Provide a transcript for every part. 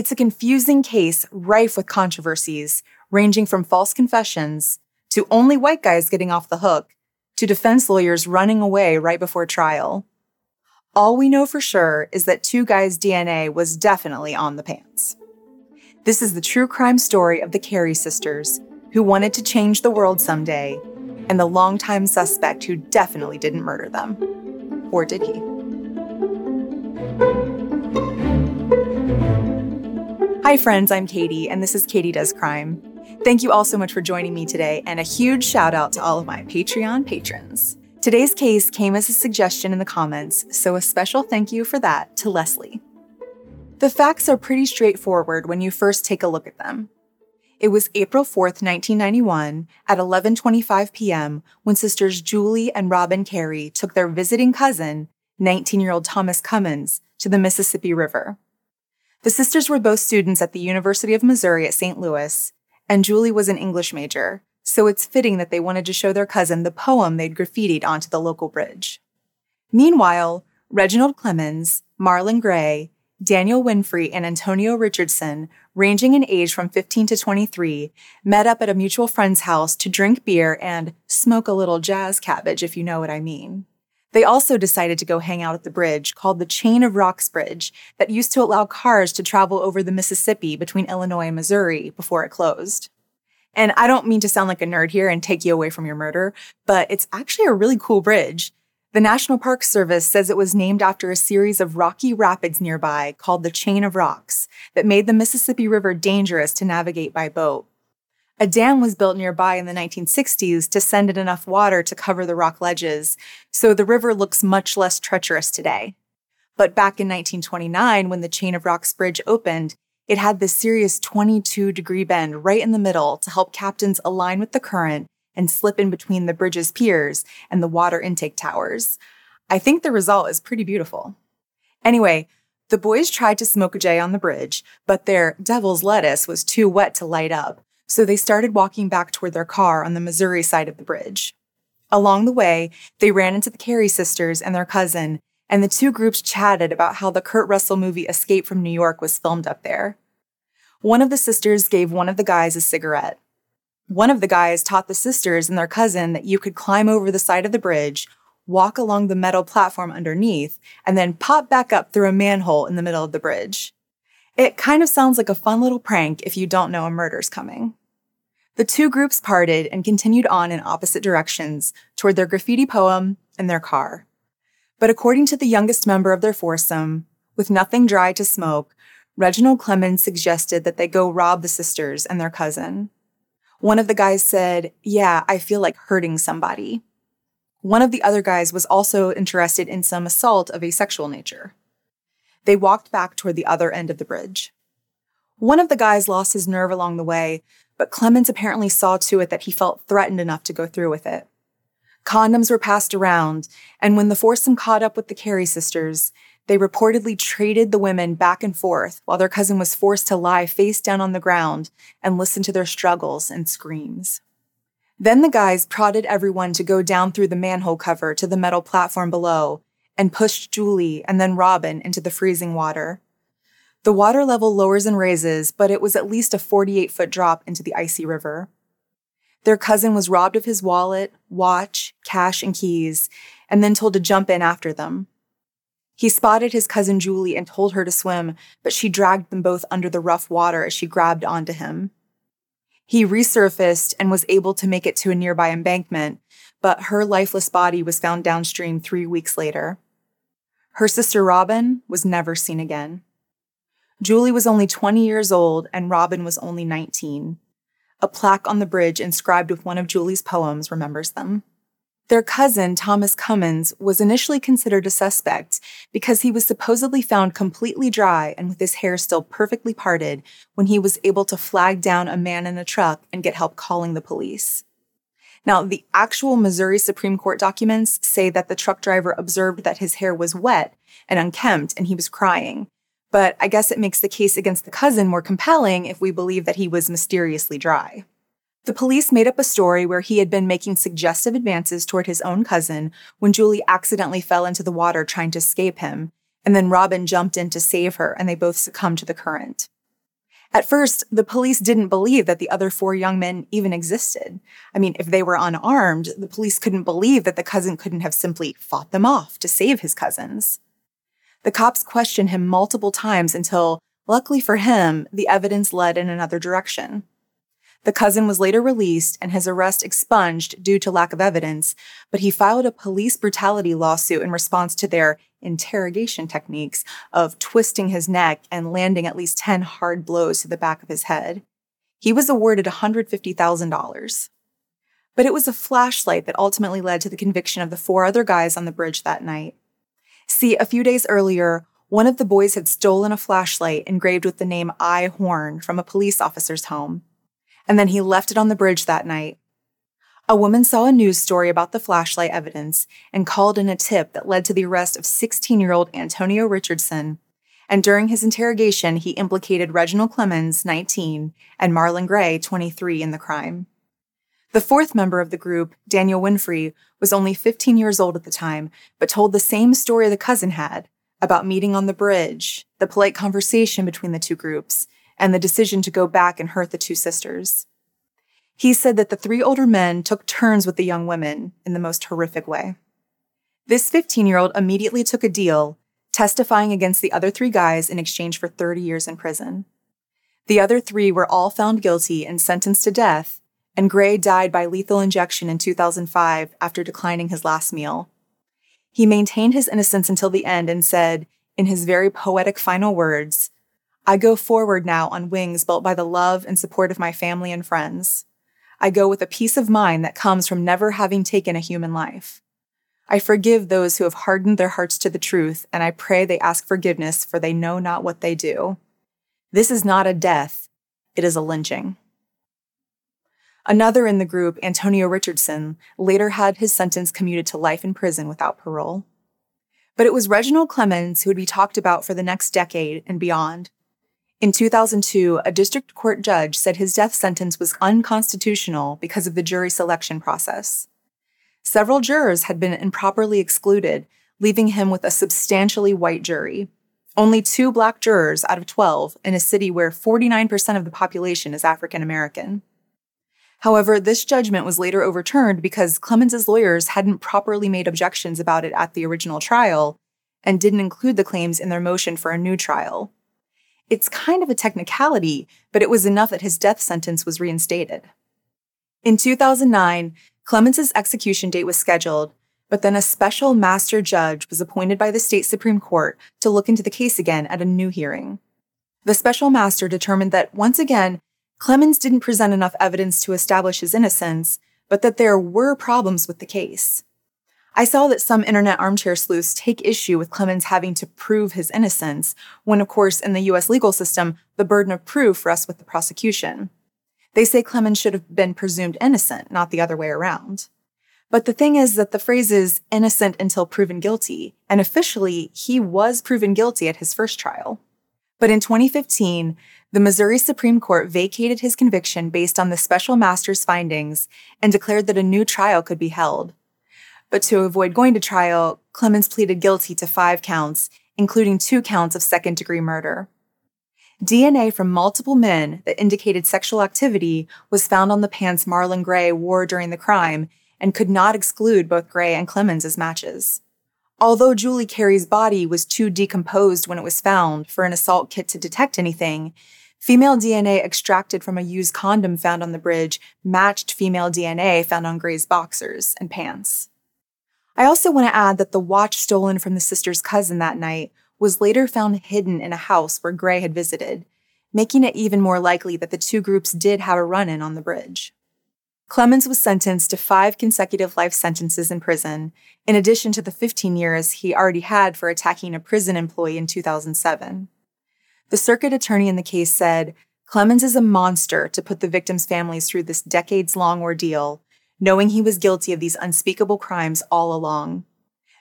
It's a confusing case rife with controversies, ranging from false confessions to only white guys getting off the hook to defense lawyers running away right before trial. All we know for sure is that two guys' DNA was definitely on the pants. This is the true crime story of the Kerry sisters, who wanted to change the world someday, and the longtime suspect who definitely didn't murder them. Or did he? Hi, friends, I'm Katie, and this is Katie Does Crime. Thank you all so much for joining me today, and a huge shout out to all of my Patreon patrons. Today's case came as a suggestion in the comments, so a special thank you for that to Leslie. The facts are pretty straightforward when you first take a look at them. It was April 4th, 1991, at 11:25 p.m. when sisters Julie and Robin Kerry took their visiting cousin, 19-year-old Thomas Cummins, to the Mississippi River. The sisters were both students at the University of Missouri at St. Louis, and Julie was an English major, so it's fitting that they wanted to show their cousin the poem they'd graffitied onto the local bridge. Meanwhile, Reginald Clemons, Marlon Gray, Daniel Winfrey, and Antonio Richardson, ranging in age from 15 to 23, met up at a mutual friend's house to drink beer and smoke a little jazz cabbage, if you know what I mean. They also decided to go hang out at the bridge called the Chain of Rocks Bridge that used to allow cars to travel over the Mississippi between Illinois and Missouri before it closed. And I don't mean to sound like a nerd here and take you away from your murder, but it's actually a really cool bridge. The National Park Service says it was named after a series of rocky rapids nearby called the Chain of Rocks that made the Mississippi River dangerous to navigate by boat. A dam was built nearby in the 1960s to send in enough water to cover the rock ledges, so the river looks much less treacherous today. But back in 1929, when the Chain of Rocks Bridge opened, it had this serious 22 degree bend right in the middle to help captains align with the current and slip in between the bridge's piers and the water intake towers. I think the result is pretty beautiful. Anyway, the boys tried to smoke a J on the bridge, but their devil's lettuce was too wet to light up, so they started walking back toward their car on the Missouri side of the bridge. Along the way, they ran into the Kerry sisters and their cousin, and the two groups chatted about how the Kurt Russell movie Escape from New York was filmed up there. One of the sisters gave one of the guys a cigarette. One of the guys taught the sisters and their cousin that you could climb over the side of the bridge, walk along the metal platform underneath, and then pop back up through a manhole in the middle of the bridge. It kind of sounds like a fun little prank if you don't know a murder's coming. The two groups parted and continued on in opposite directions toward their graffiti poem and their car. But according to the youngest member of their foursome, with nothing dry to smoke, Reginald Clemons suggested that they go rob the sisters and their cousin. One of the guys said, Yeah, I feel like hurting somebody. One of the other guys was also interested in some assault of a sexual nature. They walked back toward the other end of the bridge. One of the guys lost his nerve along the way, but Clemons apparently saw to it that he felt threatened enough to go through with it. Condoms were passed around, and when the foursome caught up with the Kerry sisters, they reportedly traded the women back and forth while their cousin was forced to lie face down on the ground and listen to their struggles and screams. Then the guys prodded everyone to go down through the manhole cover to the metal platform below and pushed Julie and then Robin into the freezing water. The water level lowers and raises, but it was at least a 48 foot drop into the icy river. Their cousin was robbed of his wallet, watch, cash, and keys, and then told to jump in after them. He spotted his cousin Julie and told her to swim, but she dragged them both under the rough water as she grabbed onto him. He resurfaced and was able to make it to a nearby embankment, but her lifeless body was found downstream three weeks later. Her sister Robin was never seen again. Julie was only 20 years old and Robin was only 19. A plaque on the bridge inscribed with one of Julie's poems remembers them. Their cousin, Thomas Cummins, was initially considered a suspect because he was supposedly found completely dry and with his hair still perfectly parted when he was able to flag down a man in a truck and get help calling the police. Now, the actual Missouri Supreme Court documents say that the truck driver observed that his hair was wet and unkempt and he was crying, but I guess it makes the case against the cousin more compelling if we believe that he was mysteriously dry. The police made up a story where he had been making suggestive advances toward his own cousin when Julie accidentally fell into the water trying to escape him, and then Robin jumped in to save her and they both succumbed to the current. At first, the police didn't believe that the other four young men even existed. I mean, if they were unarmed, the police couldn't believe that the cousin couldn't have simply fought them off to save his cousins. The cops questioned him multiple times until, luckily for him, the evidence led in another direction. The cousin was later released and his arrest expunged due to lack of evidence, but he filed a police brutality lawsuit in response to their interrogation techniques of twisting his neck and landing at least 10 hard blows to the back of his head. He was awarded $150,000. But it was a flashlight that ultimately led to the conviction of the four other guys on the bridge that night. See, a few days earlier, one of the boys had stolen a flashlight engraved with the name I. Horn from a police officer's home and then he left it on the bridge that night. A woman saw a news story about the flashlight evidence and called in a tip that led to the arrest of 16 year old Antonio Richardson. And during his interrogation, he implicated Reginald Clemons, 19, and Marlon Gray, 23, in the crime. The fourth member of the group, Daniel Winfrey, was only 15 years old at the time, but told the same story the cousin had about meeting on the bridge, the polite conversation between the two groups, and the decision to go back and hurt the two sisters. He said that the three older men took turns with the young women in the most horrific way. This 15 year old immediately took a deal, testifying against the other three guys in exchange for 30 years in prison. The other three were all found guilty and sentenced to death, and Gray died by lethal injection in 2005 after declining his last meal. He maintained his innocence until the end and said, in his very poetic final words, I go forward now on wings built by the love and support of my family and friends. I go with a peace of mind that comes from never having taken a human life. I forgive those who have hardened their hearts to the truth, and I pray they ask forgiveness, for they know not what they do. This is not a death, it is a lynching. Another in the group, Antonio Richardson, later had his sentence commuted to life in prison without parole. But it was Reginald Clemons who would be talked about for the next decade and beyond. In 2002, a district court judge said his death sentence was unconstitutional because of the jury selection process. Several jurors had been improperly excluded, leaving him with a substantially white jury. Only two black jurors out of 12 in a city where 49% of the population is African American. However, this judgment was later overturned because Clemons's lawyers hadn't properly made objections about it at the original trial and didn't include the claims in their motion for a new trial. It's kind of a technicality, but it was enough that his death sentence was reinstated. In 2009, Clemons's execution date was scheduled, but then a special master judge was appointed by the state Supreme Court to look into the case again at a new hearing. The special master determined that once again, Clemons didn't present enough evidence to establish his innocence, but that there were problems with the case. I saw that some internet armchair sleuths take issue with Clemons having to prove his innocence, when, of course, in the US legal system, the burden of proof rests with the prosecution. They say Clemons should have been presumed innocent, not the other way around. But the thing is that the phrase is innocent until proven guilty, and officially, he was proven guilty at his first trial. But in 2015, the Missouri Supreme Court vacated his conviction based on the special master's findings and declared that a new trial could be held. But to avoid going to trial, Clemons pleaded guilty to five counts, including two counts of second degree murder. DNA from multiple men that indicated sexual activity was found on the pants Marlon Gray wore during the crime and could not exclude both Gray and Clemons as matches. Although Julie Kerry's body was too decomposed when it was found for an assault kit to detect anything, female DNA extracted from a used condom found on the bridge matched female DNA found on Gray's boxers and pants. I also want to add that the watch stolen from the sister's cousin that night was later found hidden in a house where Gray had visited, making it even more likely that the two groups did have a run in on the bridge. Clemons was sentenced to five consecutive life sentences in prison, in addition to the 15 years he already had for attacking a prison employee in 2007. The circuit attorney in the case said Clemons is a monster to put the victims' families through this decades long ordeal knowing he was guilty of these unspeakable crimes all along.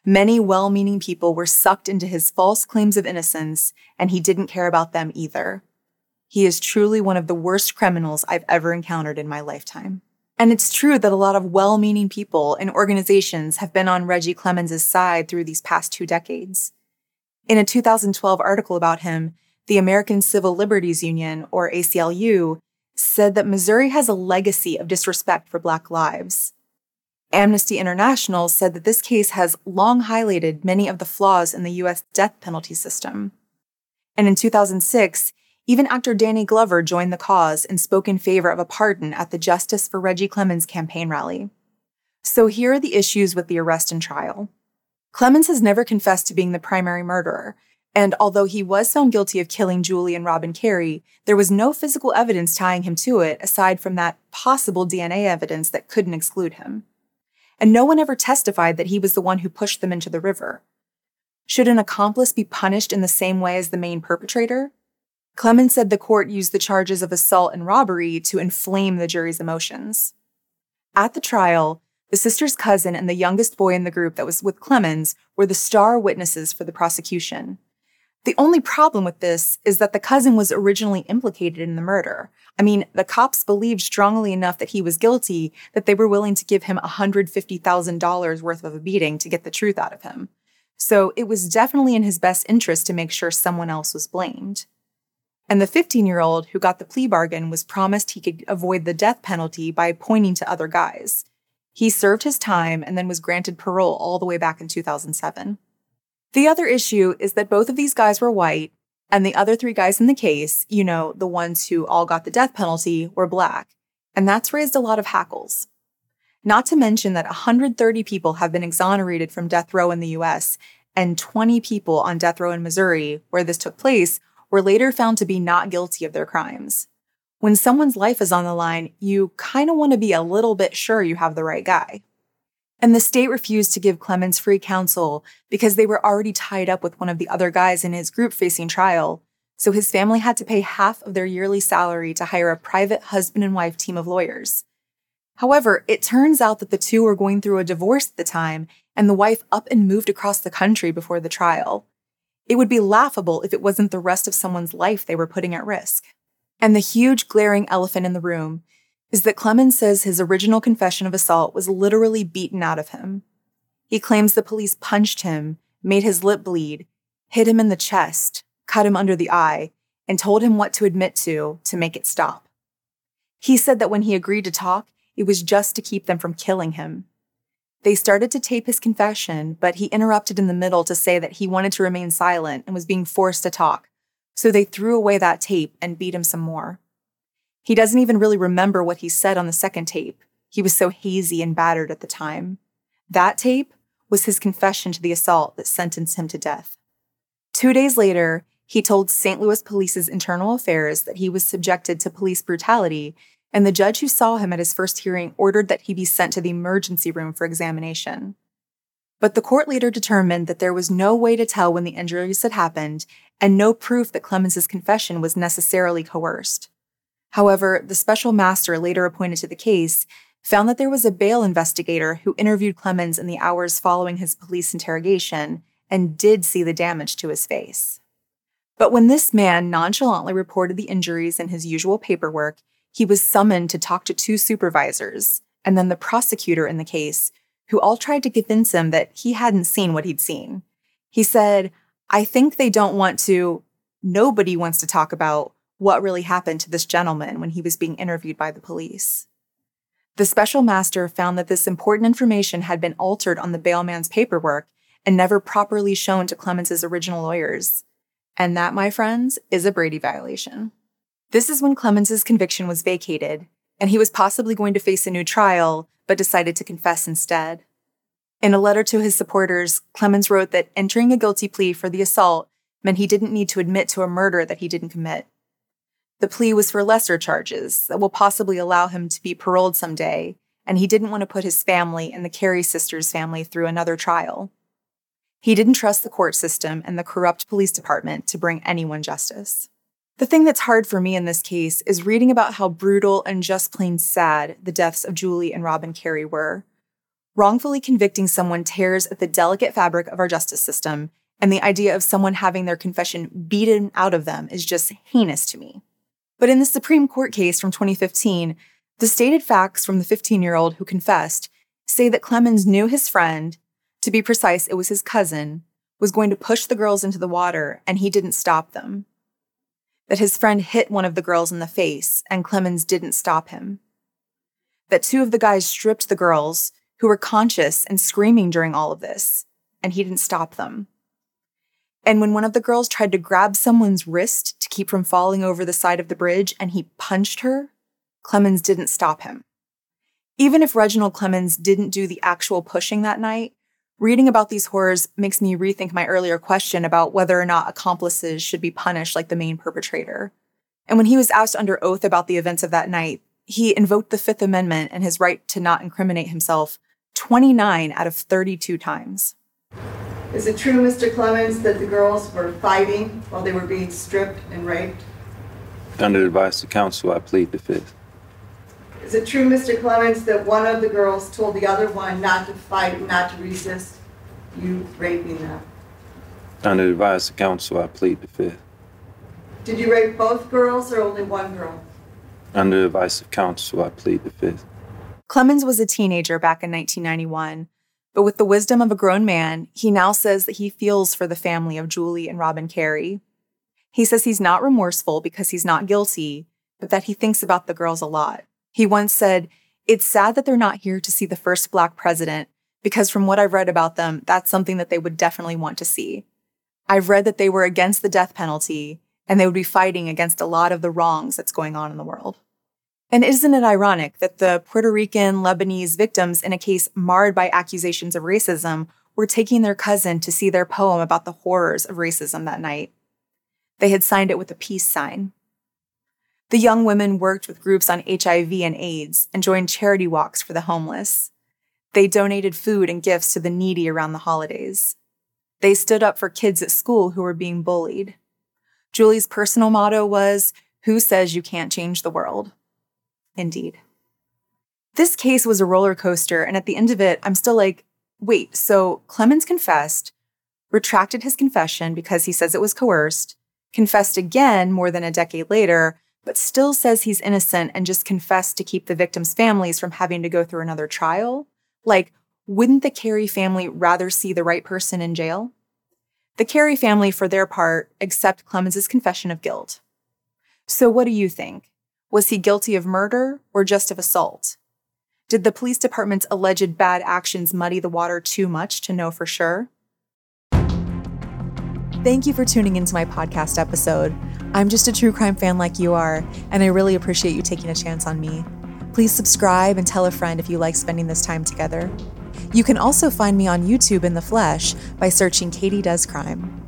Many well meaning people were sucked into his false claims of innocence, and he didn't care about them either. He is truly one of the worst criminals I've ever encountered in my lifetime. And it's true that a lot of well meaning people and organizations have been on Reggie Clemons' side through these past two decades. In a 2012 article about him, the American Civil Liberties Union, or ACLU, said that Missouri has a legacy of disrespect for Black lives. Amnesty International said that this case has long highlighted many of the flaws in the U.S. death penalty system. And in 2006, even actor Danny Glover joined the cause and spoke in favor of a pardon at the Justice for Reggie Clemons campaign rally. So here are the issues with the arrest and trial. Clemons has never confessed to being the primary murderer, and although he was found guilty of killing Julie and Robin Kerry, there was no physical evidence tying him to it aside from that possible DNA evidence that couldn't exclude him. And no one ever testified that he was the one who pushed them into the river. Should an accomplice be punished in the same way as the main perpetrator? Clemons said the court used the charges of assault and robbery to inflame the jury's emotions. At the trial, the sister's cousin and the youngest boy in the group that was with Clemons were the star witnesses for the prosecution. The only problem with this is that the cousin was originally implicated in the murder. I mean, the cops believed strongly enough that he was guilty that they were willing to give him $150,000 worth of a beating to get the truth out of him. So it was definitely in his best interest to make sure someone else was blamed. And the 15 year old who got the plea bargain was promised he could avoid the death penalty by pointing to other guys. He served his time and then was granted parole all the way back in 2007. The other issue is that both of these guys were white, and the other three guys in the case, you know, the ones who all got the death penalty, were black. And that's raised a lot of hackles. Not to mention that 130 people have been exonerated from death row in the US, and 20 people on death row in Missouri, where this took place, were later found to be not guilty of their crimes. When someone's life is on the line, you kind of want to be a little bit sure you have the right guy. And the state refused to give Clemons free counsel because they were already tied up with one of the other guys in his group facing trial. So his family had to pay half of their yearly salary to hire a private husband and wife team of lawyers. However, it turns out that the two were going through a divorce at the time, and the wife up and moved across the country before the trial. It would be laughable if it wasn't the rest of someone's life they were putting at risk. And the huge glaring elephant in the room is that Clemons says his original confession of assault was literally beaten out of him. He claims the police punched him, made his lip bleed, hit him in the chest, cut him under the eye, and told him what to admit to to make it stop. He said that when he agreed to talk, it was just to keep them from killing him. They started to tape his confession, but he interrupted in the middle to say that he wanted to remain silent and was being forced to talk, so they threw away that tape and beat him some more. He doesn't even really remember what he said on the second tape. He was so hazy and battered at the time. That tape was his confession to the assault that sentenced him to death. Two days later, he told St. Louis Police's internal affairs that he was subjected to police brutality, and the judge who saw him at his first hearing ordered that he be sent to the emergency room for examination. But the court later determined that there was no way to tell when the injuries had happened and no proof that Clemons's confession was necessarily coerced. However, the special master later appointed to the case found that there was a bail investigator who interviewed Clemons in the hours following his police interrogation and did see the damage to his face. But when this man nonchalantly reported the injuries in his usual paperwork, he was summoned to talk to two supervisors and then the prosecutor in the case, who all tried to convince him that he hadn't seen what he'd seen. He said, I think they don't want to, nobody wants to talk about what really happened to this gentleman when he was being interviewed by the police. The special master found that this important information had been altered on the bailman's paperwork and never properly shown to Clemons's original lawyers. And that, my friends, is a Brady violation. This is when Clemons's conviction was vacated, and he was possibly going to face a new trial, but decided to confess instead. In a letter to his supporters, Clemons wrote that entering a guilty plea for the assault meant he didn't need to admit to a murder that he didn't commit. The plea was for lesser charges that will possibly allow him to be paroled someday, and he didn't want to put his family and the Kerry sisters' family through another trial. He didn't trust the court system and the corrupt police department to bring anyone justice. The thing that's hard for me in this case is reading about how brutal and just plain sad the deaths of Julie and Robin Kerry were. Wrongfully convicting someone tears at the delicate fabric of our justice system, and the idea of someone having their confession beaten out of them is just heinous to me. But in the Supreme Court case from 2015, the stated facts from the 15 year old who confessed say that Clemons knew his friend, to be precise, it was his cousin, was going to push the girls into the water and he didn't stop them. That his friend hit one of the girls in the face and Clemons didn't stop him, that two of the guys stripped the girls who were conscious and screaming during all of this, and he didn't stop them. And when one of the girls tried to grab someone's wrist to keep from falling over the side of the bridge and he punched her, Clemons didn't stop him. Even if Reginald Clemens didn't do the actual pushing that night, reading about these horrors makes me rethink my earlier question about whether or not accomplices should be punished like the main perpetrator. And when he was asked under oath about the events of that night, he invoked the Fifth Amendment and his right to not incriminate himself 29 out of 32 times. Is it true, Mr. Clemons, that the girls were fighting while they were being stripped and raped? Under the advice of counsel, I plead the fifth. Is it true, Mr. Clemons, that one of the girls told the other one not to fight not to resist you raping them? Under advice of counsel, I plead the fifth. Did you rape both girls or only one girl? Under advice of counsel, I plead the fifth. Clemons was a teenager back in 1991, but with the wisdom of a grown man, he now says that he feels for the family of Julie and Robin Kerry. He says he's not remorseful because he's not guilty, but that he thinks about the girls a lot. He once said, It's sad that they're not here to see the first Black president, because from what I've read about them, that's something that they would definitely want to see. I've read that they were against the death penalty and they would be fighting against a lot of the wrongs that's going on in the world. And isn't it ironic that the Puerto Rican Lebanese victims in a case marred by accusations of racism were taking their cousin to see their poem about the horrors of racism that night? They had signed it with a peace sign. The young women worked with groups on HIV and AIDS and joined charity walks for the homeless. They donated food and gifts to the needy around the holidays. They stood up for kids at school who were being bullied. Julie's personal motto was Who says you can't change the world? Indeed. This case was a roller coaster, and at the end of it, I'm still like, wait, so Clemons confessed, retracted his confession because he says it was coerced, confessed again more than a decade later, but still says he's innocent and just confessed to keep the victims' families from having to go through another trial? Like, wouldn't the Kerry family rather see the right person in jail? The Kerry family, for their part, accept Clemons's confession of guilt. So, what do you think? Was he guilty of murder or just of assault? Did the police department's alleged bad actions muddy the water too much to know for sure? Thank you for tuning into my podcast episode. I'm just a true crime fan like you are, and I really appreciate you taking a chance on me. Please subscribe and tell a friend if you like spending this time together. You can also find me on YouTube in the flesh by searching Katie Does Crime.